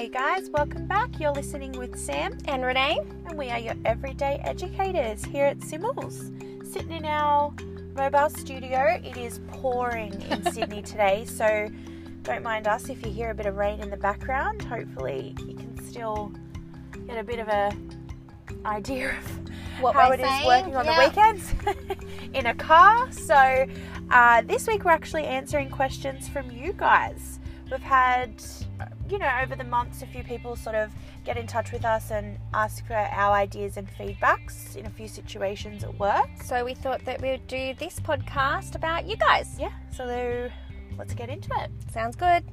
Hey guys, welcome back. You're listening with Sam, And Renee? and we are your everyday educators here at Simmels. Sitting in our mobile studio, it is pouring in Sydney today, so don't mind us if you hear a bit of rain in the background. Hopefully, you can still get a bit of a idea of What how we're it is working on yeah. the weekends in a car. So, uh, this week we're actually answering questions from you guys. We've had, you know, over the months, a few people sort of get in touch with us and ask for our ideas and feedbacks in a few situations at work. So we thought that we would do this podcast about you guys. Yeah, so let's get into it. Sounds good.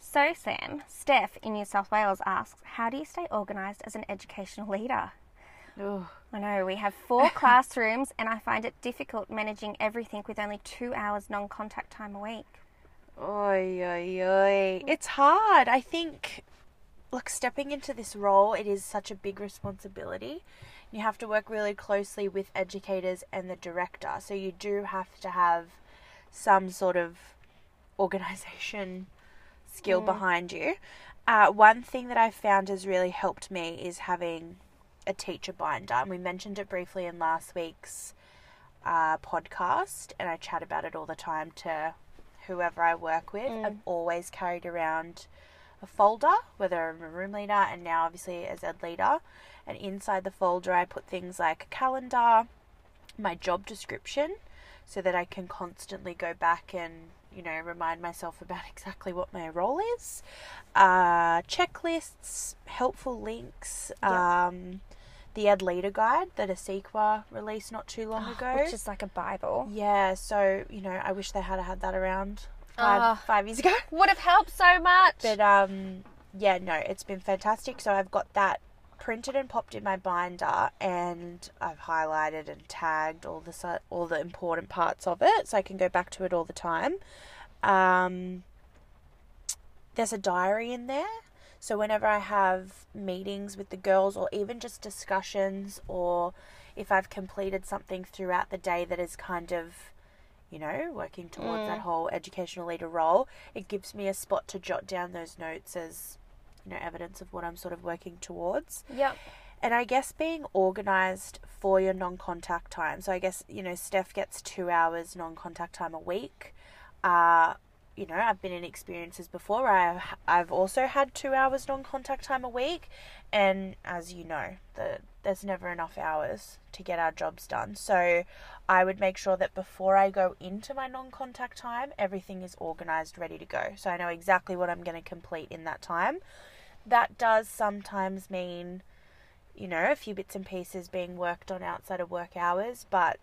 So, Sam, Steph in New South Wales asks, How do you stay organised as an educational leader? I know we have four classrooms, and I find it difficult managing everything with only two hours non contact time a week. Oi, oi, oi. It's hard. I think, look, stepping into this role, it is such a big responsibility. You have to work really closely with educators and the director. So you do have to have some sort of organization skill behind you. Uh, one thing that I've found has really helped me is having a teacher binder. And we mentioned it briefly in last week's uh, podcast, and I chat about it all the time to whoever I work with. I've always carried around a folder, whether I'm a room leader and now obviously as ed leader. And inside the folder, I put things like a calendar, my job description, so that I can constantly go back and you know remind myself about exactly what my role is. Uh, checklists, helpful links. Um, the Ed Leader Guide that ACECQA released not too long ago. Which is like a Bible. Yeah, so you know, I wish they had had that around five Ah. five years ago. Would have helped so much. But um, yeah, no, it's been fantastic. So I've got that printed and popped in my binder, and I've highlighted and tagged all the all the important parts of it, so I can go back to it all the time. Um, there's a diary in there. So whenever I have meetings with the girls or even just discussions or if I've completed something throughout the day that is kind of you know, working towards that whole educational leader role, it gives me a spot to jot down those notes as you know evidence of what I'm sort of working towards. yep. And I guess being organized for your non contact time. So I guess, you know, Steph gets two hours non contact time a week. Uh, you know, I've been in experiences before I've, I've also had two hours non contact time a week. And as you know, the, there's never enough hours to get our jobs done. So I would make sure that before I go into my non contact time, everything is organized, ready to go. So I know exactly what I'm going to complete in that time. That does sometimes mean you know, a few bits and pieces being worked on outside of work hours, but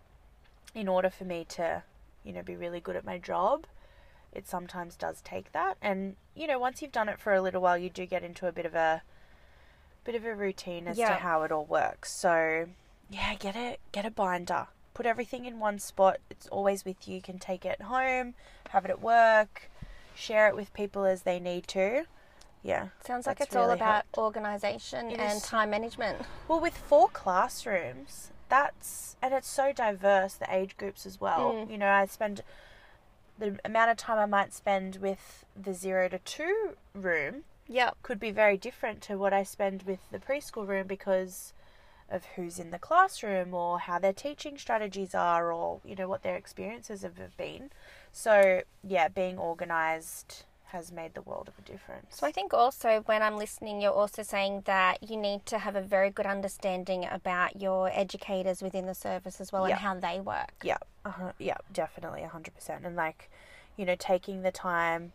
in order for me to, you know, be really good at my job, it sometimes does take that. And, you know, once you've done it for a little while, you do get into a bit of a bit of a routine as to how it all works. So, yeah, get a get a binder. Put everything in one spot. It's always with you. You can take it home, have it at work, share it with people as they need to. Yeah. Sounds like it's all about helped. organisation It and is. time management. Well, with four classrooms, that's and it's so diverse the age groups as well. Mm. You know, I spend the amount of time I might spend with the zero to two room Yep. could be very different to what I spend with the preschool room because of who's in the classroom or how their teaching strategies are or you know what their experiences have been. So yeah, being organized has made the world of a difference. So I think also when I'm listening, you're also saying that you need to have a very good understanding about your educators within the service as well Yeah. and how they work. Yeah, uh yeah, definitely, hundred percent. And like, you know, taking the time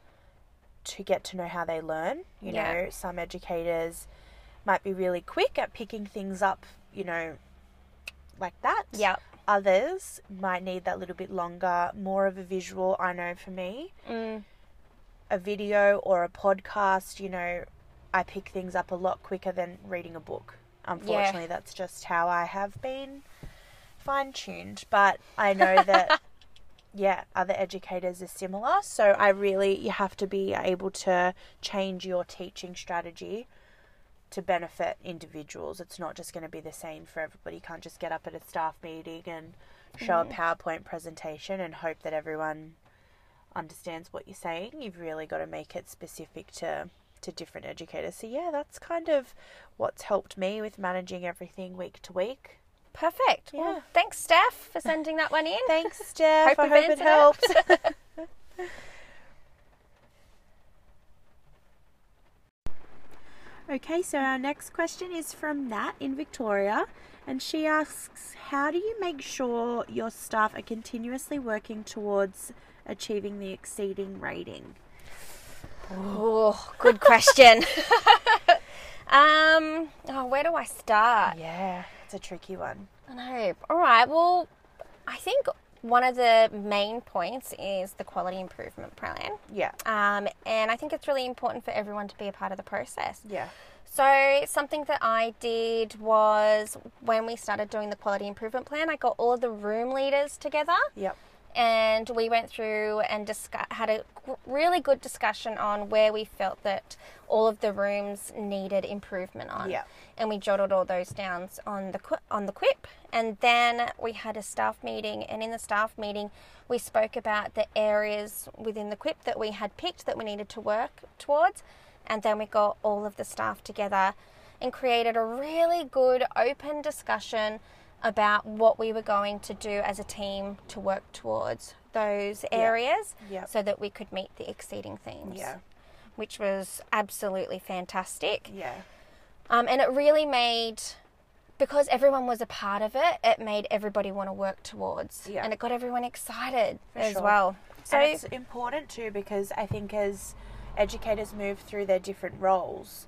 to get to know how they learn. You Yeah. know, some educators might be really quick at picking things up. You know, like that. Yep. Others might need that little bit longer, more of a visual. I know for me, Mm. A video or a podcast. You know, I pick things up a lot quicker than reading a book. Unfortunately, that's just how I have been fine tuned. But I know that, yeah, other educators are similar. So I really, you have to be able to change your teaching strategy to benefit individuals. It's not just going to be the same for everybody. You can't just get up at a staff meeting and show a mm. PowerPoint presentation and hope that everyone understands what you're saying. You've really got to make it specific to to different educators. So yeah, that's kind of what's helped me with managing everything week to week. Perfect. Yeah. Well, thanks, Steph, for sending that one in. Thanks, Steph. Hope I hope it helps. Okay, so our next question is from Nat in Victoria, and she asks, How do you make sure your staff are continuously working towards achieving the exceeding rating? Oh, good question. um, oh, where do I start? Yeah, it's a tricky one. I know. All right. Well, I think one of the main points is the quality improvement plan. Yeah, Um, and I think it's really important for everyone to be a part of the process. yeah, So, something that I did was when we started doing the quality improvement plan, I got all of the room leaders together yep, and we went through and discuss, had a really good discussion on where we felt that all of the rooms needed improvement on. Yeah. And we jotted all those down on the on the quip, and then we had a staff meeting. And in the staff meeting, we spoke about the areas within the quip that we had picked that we needed to work towards, and then we got all of the staff together and created a really good open discussion about what we were going to do as a team to work towards those areas Yeah. so that we could meet the exceeding themes. yeah, Which was absolutely fantastic. yeah, Um, and it really made, because everyone was a part of it, it made everybody want to work towards. Yeah. And it got everyone excited For as sure. well. So, and it's important too because I think as educators move through their different roles,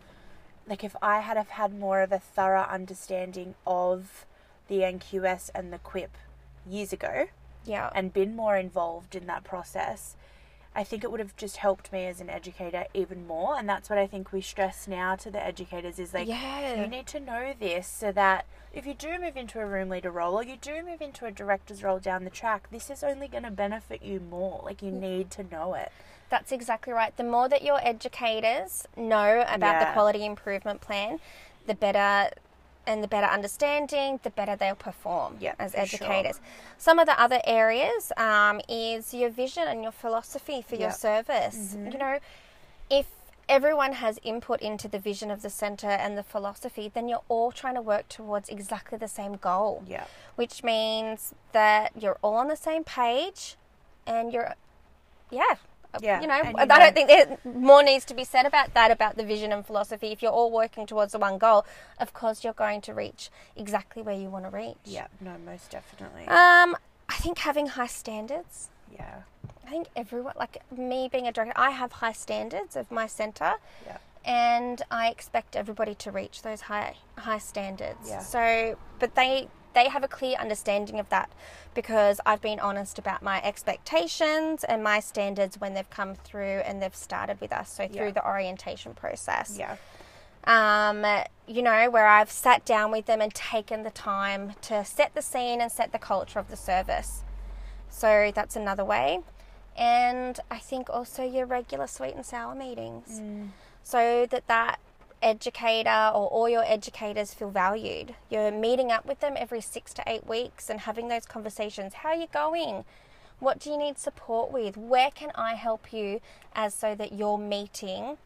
like if I had have had more of a thorough understanding of the NQS and the QUIP years ago yeah. and been more involved in that process, I think it would have just helped me as an educator even more. And that's what I think we stress now to the educators is like Yeah. you need to know this so that if you do move into a room leader role or you do move into a director's role down the track, this is only going to benefit you more. Like you mm. need to know it. That's exactly right. The more that your educators know about the quality improvement plan, the better and the better understanding, the better they'll perform Yeah, as for sure. educators. Some of the other areas um, is your vision and your philosophy for your service. Mm-hmm. You know, if everyone has input into the vision of the centre and the philosophy, then you're all trying to work towards exactly the same goal Yeah. which means that you're all on the same page and you're yeah Yeah, you know you i know- don't think there more needs to be said about that about the vision and philosophy if you're all working towards the one goal of course you're going to reach exactly where you want to reach Yeah. No, most definitely. um i think having high standards yeah. i think everyone like me being a director i have high standards of my center Yeah. and I expect everybody to reach those high high standards. Yeah. So, but they they have a clear understanding of that because I've been honest about my expectations and my standards when they've come through and they've started with us. So through Yeah. the orientation process. Yeah. Um, you know, where I've sat down with them and taken the time to set the scene and set the culture of the service. So that's another way. And I think also your regular sweet and sour meetings so that that educator or all your educators feel valued. You're meeting up with them every six to eight weeks and having those conversations. How are you going? What do you need support with? Where can I help you as so that you're meeting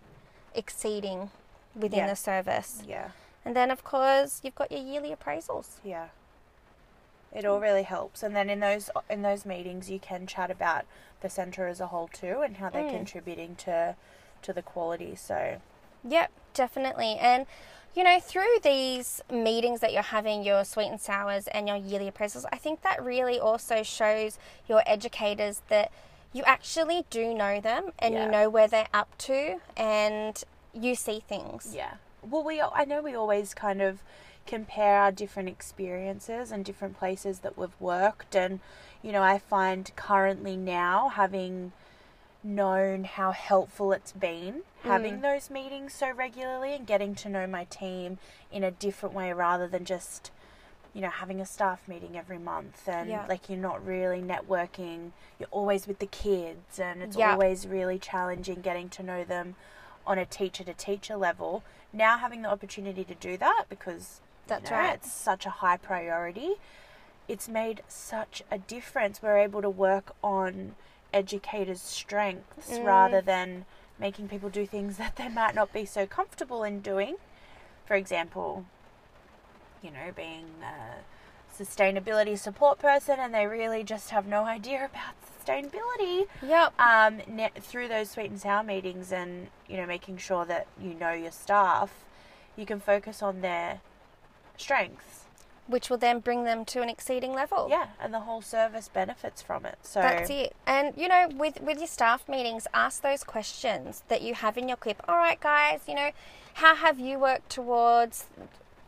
exceeding within Yeah. the service? Yeah. And then, of course, you've got your yearly appraisals. Yeah. It all really helps, and then in those in those meetings, you can chat about the center as a whole too, and how they're Mm. contributing to to the quality. So Yep, definitely. And you know, through these meetings that you're having, your sweet and sours and your yearly appraisals, I think that really also shows your educators that you actually do know them and Yeah. you know where they're up to and you see things. yeah. Well, we I know we always kind of compare our different experiences and different places that we've worked, and you know, I find currently now having known how helpful it's been having mm. those meetings so regularly and getting to know my team in a different way rather than just you know having a staff meeting every month and Yeah. like you're not really networking you're always with the kids and it's Yeah. always really challenging getting to know them on a teacher to teacher level now having the opportunity to do that because you That's know, right. it's such a high priority it's made such a difference we're able to work on educators' strengths rather than making people do things that they might not be so comfortable in doing. For example, you know, being a sustainability support person and they really just have no idea about sustainability. Yep. Um, ne- through those sweet and sour meetings and, you know, making sure that you know your staff, you can focus on their strengths. Which will then bring them to an exceeding level. Yeah, and the whole service benefits from it. So That's it. And you know, with with your staff meetings, ask those questions that you have in your quip. All right, guys, you know, how have you worked towards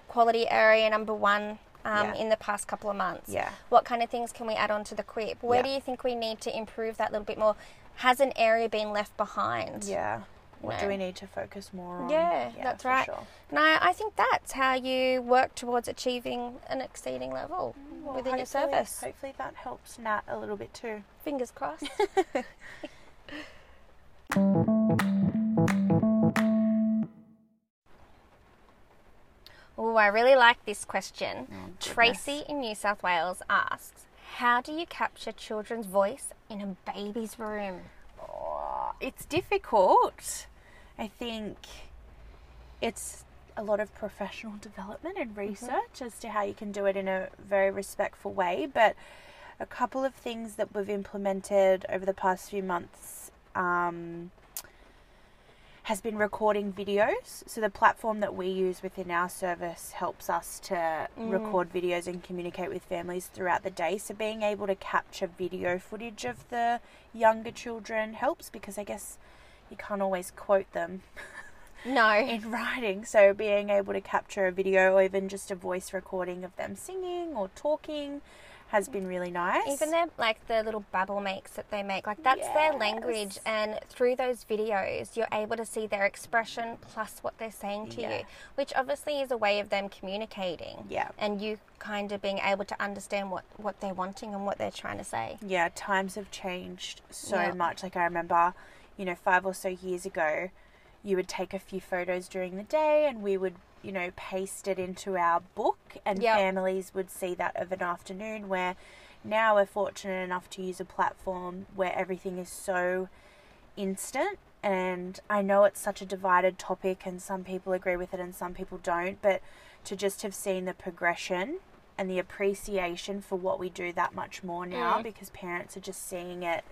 quality area number one um, Yeah. in the past couple of months? Yeah. What kind of things can we add on to the quip? Where Yeah. do you think we need to improve that little bit more? Has an area been left behind? Yeah. What do we need to focus more on? Yeah, that's right. Sure. No, I think that's how you work towards achieving an exceeding level Well, within your service. Hopefully that helps Nat a little bit too. Fingers crossed. Oh, I really like this question. Oh, Tracy in New South Wales asks, "How do you capture children's voice in a baby's room?" Oh, it's difficult. I think it's a lot of professional development and research as to how you can do it in a very respectful way. But a couple of things that we've implemented over the past few months um, has been recording videos. So the platform that we use within our service helps us to record videos and communicate with families throughout the day. So being able to capture video footage of the younger children helps because I guess you can't always quote them No. in writing. So being able to capture a video or even just a voice recording of them singing or talking has been really nice. Even their like the little babble makes that they make, like that's their language, and through those videos, you're able to see their expression plus what they're saying to Yeah. you, which obviously is a way of them communicating. Yeah. And you kind of being able to understand what what they're wanting and what they're trying to say. yeah, times have changed so Yeah. much. Like I remember, you know, five or so years ago, you would take a few photos during the day and we would, you know, paste it into our book and Yep. families would see that of an afternoon where now we're fortunate enough to use a platform where everything is so instant and I know it's such a divided topic and some people agree with it and some people don't, but to just have seen the progression and the appreciation for what we do that much more now Mm. because parents are just seeing it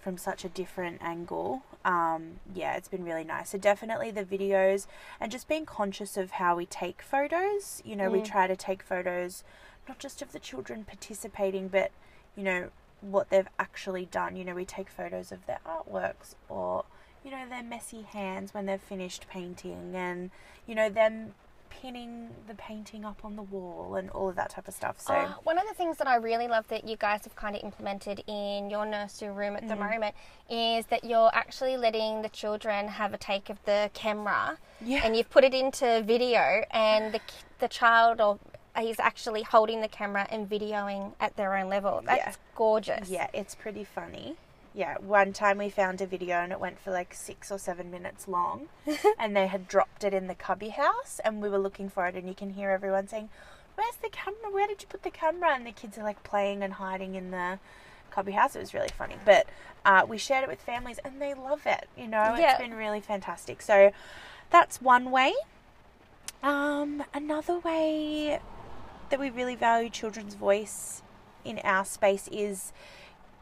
from such a different angle. Um, yeah, it's been really nice. So definitely the videos and just being conscious of how we take photos. You know, we Mm. try to take photos not just of the children participating, but you know what they've actually done. You know, we take photos of their artworks or you know their messy hands when they've finished painting, and you know them pinning the painting up on the wall and all of that type of stuff. So Oh, one of the things that I really love that you guys have kind of implemented in your nursery room at the Mm. moment is that you're actually letting the children have a take of the camera yeah, and you've put it into video and the, the child or he's actually holding the camera and videoing at their own level. That's Yeah. gorgeous. Yeah, it's pretty funny. Yeah, one time we found a video and it went for like six or seven minutes long, and they had dropped it in the cubby house, and we were looking for it, and you can hear everyone saying, "Where's the camera? Where did you put the camera?" And the kids are like playing and hiding in the cubby house. It was really funny, but uh, we shared it with families, and they love it. You know, Yeah. it's been really fantastic. So that's one way. Um, another way that we really value children's voice in our space is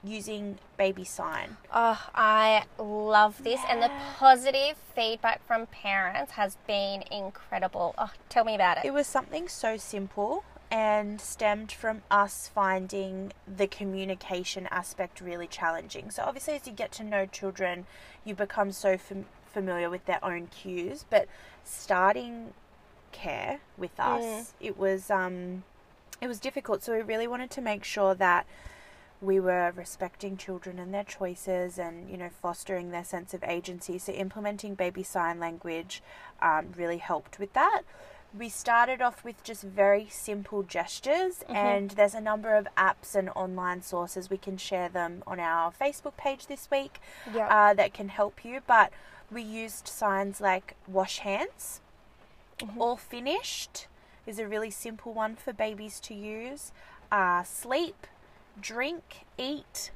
using baby sign. Oh, I love this, and the positive feedback from parents has been incredible. Oh, tell me about it. It was something so simple and stemmed from us finding the communication aspect really challenging. So, obviously, as you get to know children, you become so fam- familiar with their own cues, but starting care with us, it was um, it was difficult. So, we really wanted to make sure that we were respecting children and their choices and you know fostering their sense of agency. So implementing baby sign language um, really helped with that. We started off with just very simple gestures and there's a number of apps and online sources. We can share them on our facebook page this week Yep. uh, that can help you but we used signs like wash hands all finished is a really simple one for babies to use. Uh, sleep drink, eat,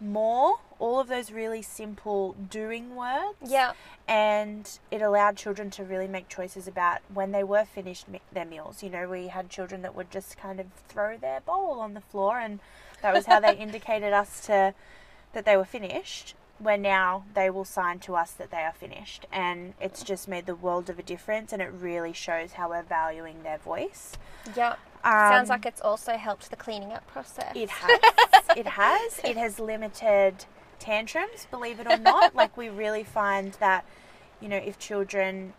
more all of those really simple doing words. Yeah. And it allowed children to really make choices about when they were finished their meals. You know, we had children that would just kind of throw their bowl on the floor, and that was how they indicated us to that they were finished. Where now they will sign to us that they are finished, and it's just made the world of a difference, and it really shows how we're valuing their voice. Yep. Um, Sounds like it's also helped the cleaning up process. It has. it has. It has limited tantrums, believe it or not. like we really find that, you know, if children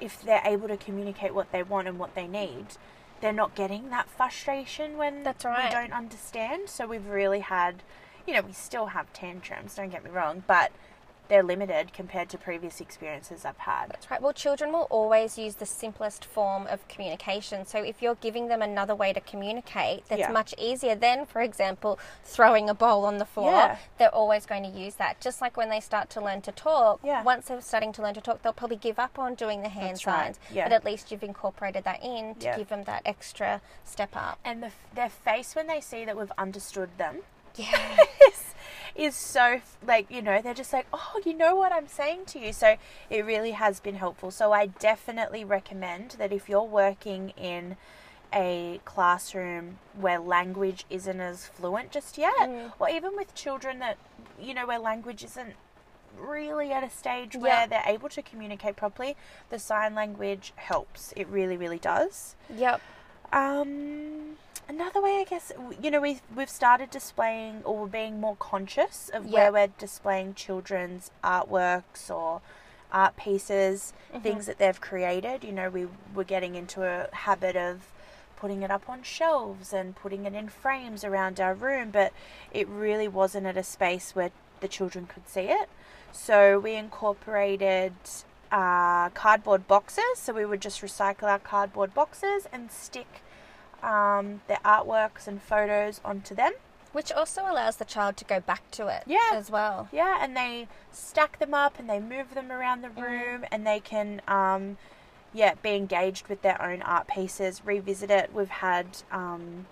if they're able to communicate what they want and what they need, they're not getting that frustration when That's right. we don't understand. So we've really had you know, we still have tantrums, don't get me wrong, but they're limited compared to previous experiences I've had. That's right. Well, children will always use the simplest form of communication. So if you're giving them another way to communicate that's Yeah. much easier than, for example, throwing a bowl on the floor, Yeah. they're always going to use that. Just like when they start to learn to talk, Yeah. once they're starting to learn to talk, they'll probably give up on doing the hand That's right. signs. Yeah. But at least you've incorporated that in to give them that extra step up. And the, their face when they see that we've understood them Yeah. is, so like you know they're just like oh you know what i'm saying to you so it really has been helpful so i definitely recommend that if you're working in a classroom where language isn't as fluent just yet Mm. or even with children that you know where language isn't really at a stage where Yeah. they're able to communicate properly the sign language helps it really really does yep. Um, another way, I guess, you know, we've we've started displaying or being more conscious of Yeah. where we're displaying children's artworks or art pieces, Mm-hmm. things that they've created. You know, we were getting into a habit of putting it up on shelves and putting it in frames around our room, but it really wasn't at a space where the children could see it. So we incorporated uh, cardboard boxes. So we would just recycle our cardboard boxes and stick um, their artworks and photos onto them. Which also allows the child to go back to it Yeah. as well. Yeah, and they stack them up and they move them around the room and they can, um, yeah, be engaged with their own art pieces, revisit it. We've had um,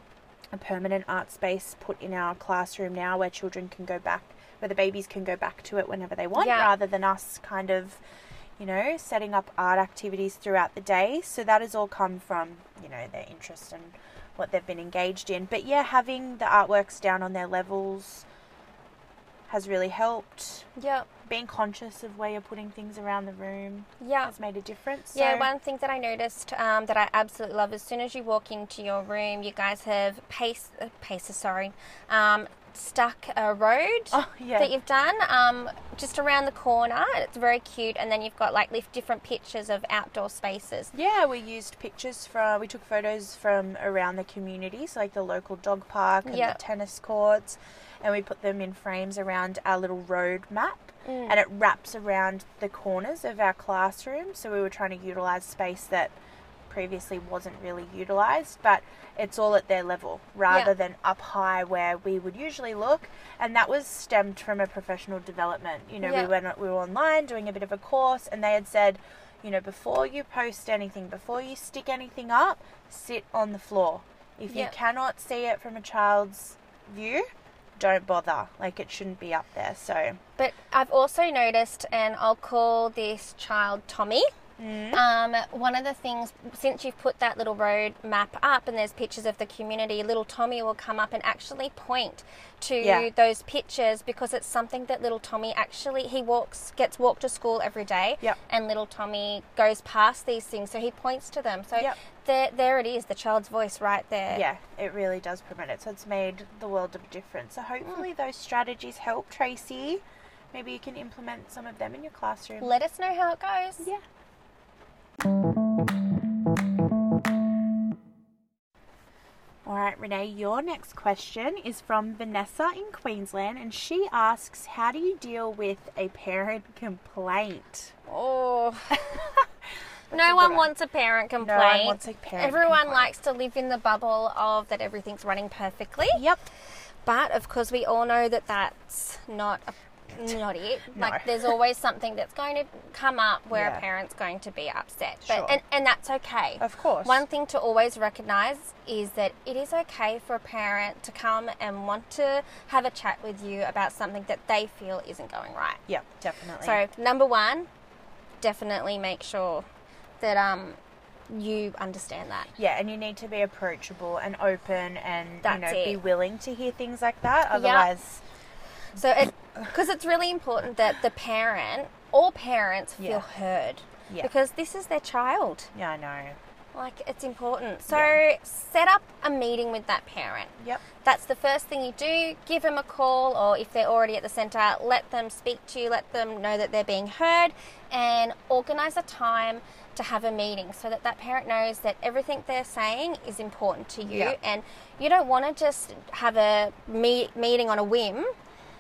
a permanent art space put in our classroom now where children can go back, where the babies can go back to it whenever they want, Yeah. rather than us kind of, you know, setting up art activities throughout the day. So that has all come from, you know, their interest and what they've been engaged in. But yeah, having the artworks down on their levels has really helped. Yep. Being conscious of where you're putting things around the room Yeah. has made a difference. Yeah, one thing that I noticed um, that I absolutely love as soon as you walk into your room, you guys have pace, uh, paces, sorry, um, stuck a road Oh, yeah. that you've done um, just around the corner. It's very cute, and then you've got like different pictures of outdoor spaces. Yeah, we used pictures from, we took photos from around the community, so like the local dog park and Yeah. the tennis courts, and we put them in frames around our little road map. Mm. And it wraps around the corners of our classroom, so we were trying to utilize space that previously wasn't really utilized, but it's all at their level rather Yeah. than up high where we would usually look. And that was stemmed from a professional development. You know, Yeah. we went we were online doing a bit of a course, and they had said, you know, before you post anything, before you stick anything up, sit on the floor. If you cannot see it from a child's view, don't bother. Like it shouldn't be up there. So But I've also noticed, and I'll call this child Tommy. Mm. Um, one of the things, since you've put that little road map up and there's pictures of the community, little Tommy will come up and actually point to Yeah. those pictures because it's something that little Tommy actually he walks gets walked to school every day, Yep. and little Tommy goes past these things, so he points to them. So Yep. there, there it is, the child's voice right there. yeah, it really does promote it. So it's made the world of a difference. So hopefully those strategies help, Tracy. Maybe you can implement some of them in your classroom. Let us know how it goes. yeah. All right, Renee, your next question is from Vanessa in Queensland, and she asks, How do you deal with a parent complaint? Oh. no one wants a parent complaint. No one wants a parent Everyone complaint. likes to live in the bubble of that everything's running perfectly. Yep. But of course, we all know that that's not a not it. No. Like there's always something that's going to come up where Yeah. a parent's going to be upset. But Sure. and, and that's okay. Of course. One thing to always recognize is that it is okay for a parent to come and want to have a chat with you about something that they feel isn't going right. Yep, definitely. So number one, definitely make sure that um you understand that. Yeah, and you need to be approachable and open and you know it. be willing to hear things like that. Otherwise, So it because it's really important that the parent, all parents feel Yeah. heard. Yeah. Because this is their child. yeah, I know. Like it's important. So Yeah. set up a meeting with that parent. Yep. That's the first thing you do. Give them a call, or if they're already at the centre, let them speak to you, let them know that they're being heard, and organise a time to have a meeting so that that parent knows that everything they're saying is important to you. Yeah. And you don't want to just have a me- meeting on a whim.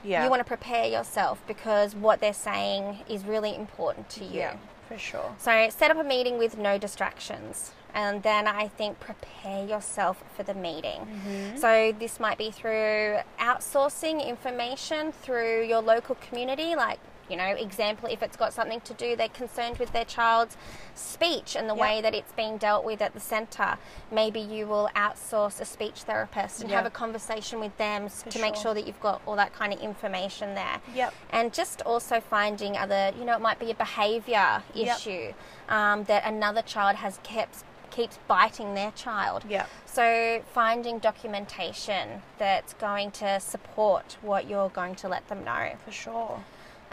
Yeah. You want to prepare yourself because what they're saying is really important to you. Yeah, for sure. So set up a meeting with no distractions. And then I think prepare yourself for the meeting. Mm-hmm. So this might be through outsourcing information through your local community, like, you know, example, if it's got something to do, they're concerned with their child's speech and the Yep. way that it's being dealt with at the centre. Maybe you will outsource a speech therapist and have a conversation with them For to make sure. sure that you've got all that kind of information there Yep. and just also finding other you know it might be a behavior Yep. issue um, that another child has kept keeps biting their child Yep. so finding documentation that's going to support what you're going to let them know For sure.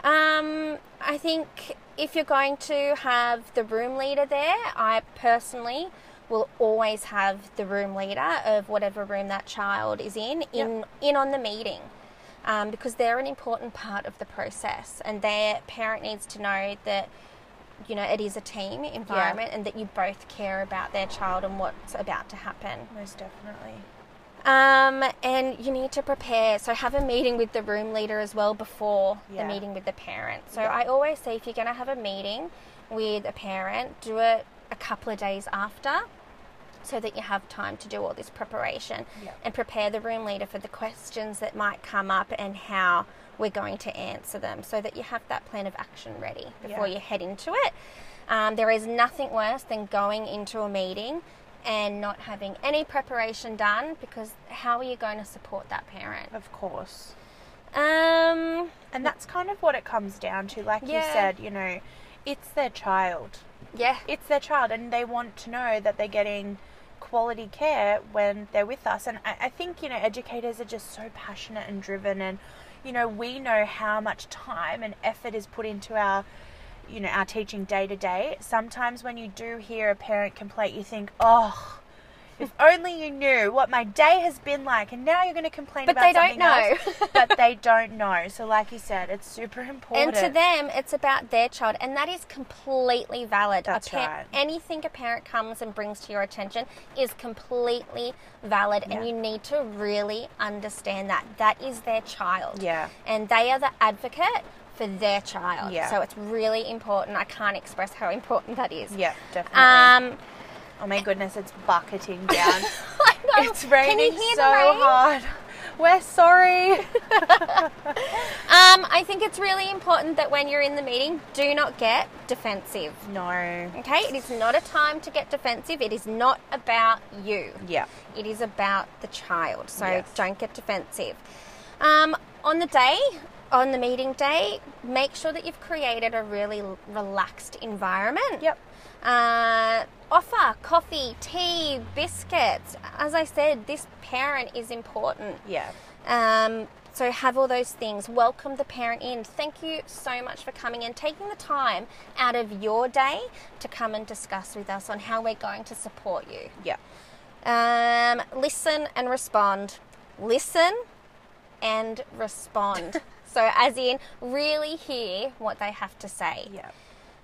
Um, I think if you're going to have the room leader there, I personally will always have the room leader of whatever room that child is in in in on the meeting. Um, because they're an important part of the process, and their parent needs to know that you know it is a team environment, and that you both care about their child and what's about to happen. Most definitely. Um, and you need to prepare. So have a meeting with the room leader as well before Yeah. the meeting with the parent. So Yeah. I always say if you're going to have a meeting with a parent, do it a couple of days after so that you have time to do all this preparation and prepare the room leader for the questions that might come up and how we're going to answer them so that you have that plan of action ready before you head into it. Um, there is nothing worse than going into a meeting and not having any preparation done because how are you going to support that parent? Of course. Um, And that's kind of what it comes down to. Like you said, you know, it's their child. yeah, It's their child, and they want to know that they're getting quality care when they're with us. And I, I think, you know, educators are just so passionate and driven, and, you know, we know how much time and effort is put into our. You know, our teaching day to day. Sometimes when you do hear a parent complaint, you think, oh, if only you knew what my day has been like, and now you're going to complain But about they don't something else. know. but they don't know. So, like you said, it's super important. and to them, it's about their child, and that is completely valid. That's right. Anything a parent comes and brings to your attention is completely valid, Yeah. and you need to really understand that that is their child. Yeah. and they are the advocate for their child. Yeah. So it's really important. I can't express how important that is. Yeah, definitely. Um, oh my goodness, it's bucketing down. I know. it's Can raining you hear so rain? hard. We're sorry. Um, I think it's really important that when you're in the meeting, do not get defensive. no. Okay, it is not a time to get defensive. It is not about you. Yeah. It is about the child. So Yes. don't get defensive. Um, on the day, on the meeting day, make sure that you've created a really relaxed environment. Yep. Uh, offer coffee, tea, biscuits. As I said, this parent is important. Yeah. Um, so have all those things. Welcome the parent in. Thank you so much for coming and taking the time out of your day to come and discuss with us on how we're going to support you. Yeah. Um, listen and respond. Listen and respond. so, as in, really hear what they have to say. Yeah.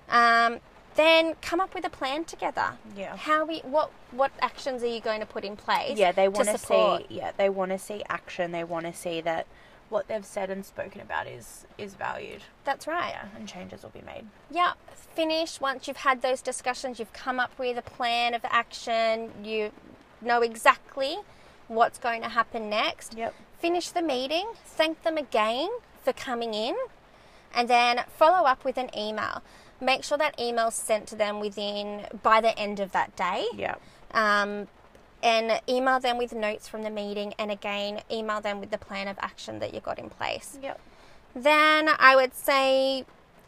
Um, then come up with a plan together. Yeah. How we what what actions are you going to put in place? Yeah, they want to see yeah, they want to see action. They want to see that what they've said and spoken about is is valued. That's right. Yeah, and changes will be made. Yeah, finish once you've had those discussions, you've come up with a plan of action, you know exactly what's going to happen next. Yep. Finish the meeting, thank them again for coming in. and then follow up with an email. Make sure that email's sent to them within by the end of that day. Yeah. Um, and email them with notes from the meeting, and again, email them with the plan of action that you got in place. Yep. Then I would say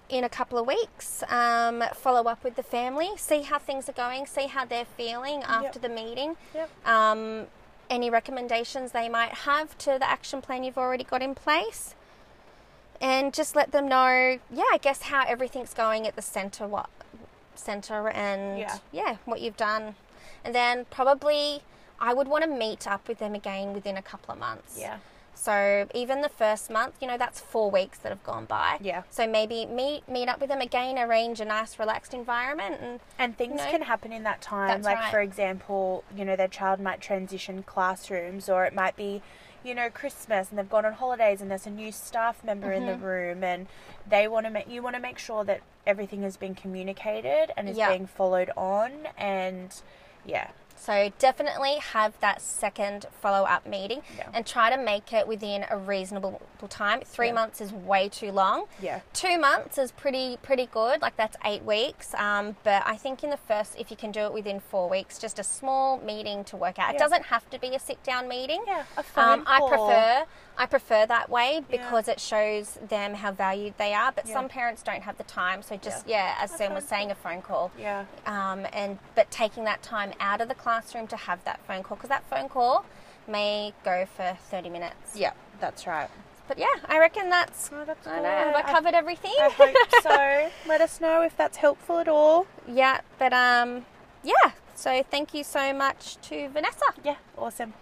in a couple of weeks, um, follow up with the family, see how things are going, see how they're feeling after the meeting. Yep. Um, any recommendations they might have to the action plan you've already got in place. And just let them know, yeah, I guess how everything's going at the centre, what centre, and Yeah. yeah, what you've done. And then probably I would want to meet up with them again within a couple of months. Yeah. So even the first month, you know, that's four weeks that have gone by. Yeah. So maybe meet meet up with them again, arrange a nice relaxed environment, and And things know? can happen in that time. Like, right. for example, you know, their child might transition classrooms, or it might be, you know, Christmas and they've gone on holidays and there's a new staff member in the Mm-hmm. room, and they want to make you want to make sure that everything has been communicated and is Yeah. being followed on, and yeah, so definitely have that second follow up meeting Yeah. and try to make it within a reasonable time. Three Yeah. months is way too long. yeah, Two months is pretty pretty good, like that's eight weeks. Um, but I think in the first, if you can do it within four weeks, just a small meeting to work out. It doesn't have to be a sit down meeting. yeah. A phone Um, I prefer I prefer that way because it shows them how valued they are. But Yeah. some parents don't have the time, so just yeah, as Sam was saying, a phone call. Yeah, Um, and but taking that time out of the classroom to have that phone call because that phone call may go for thirty minutes. yeah, that's right. But yeah, I reckon that's. Oh, that's I know. Have I covered everything? I hope so. Let us know if that's helpful at all. yeah, but um, yeah. So thank you so much to Vanessa. Yeah, awesome.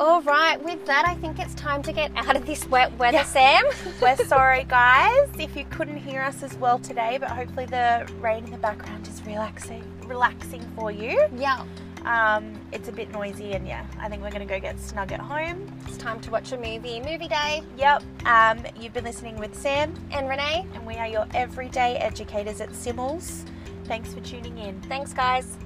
All right, with that, I think it's time to get out of this wet weather, Yeah. Sam. We're sorry, guys, if you couldn't hear us as well today, but hopefully the rain in the background is relaxing, relaxing for you. yeah. Um, it's a bit noisy, and yeah, I think we're gonna go get snug at home. It's time to watch a movie. Movie day. Yep. Um, you've been listening with Sam, And Renee, and we are your everyday educators at Simmels. Thanks for tuning in. thanks, guys.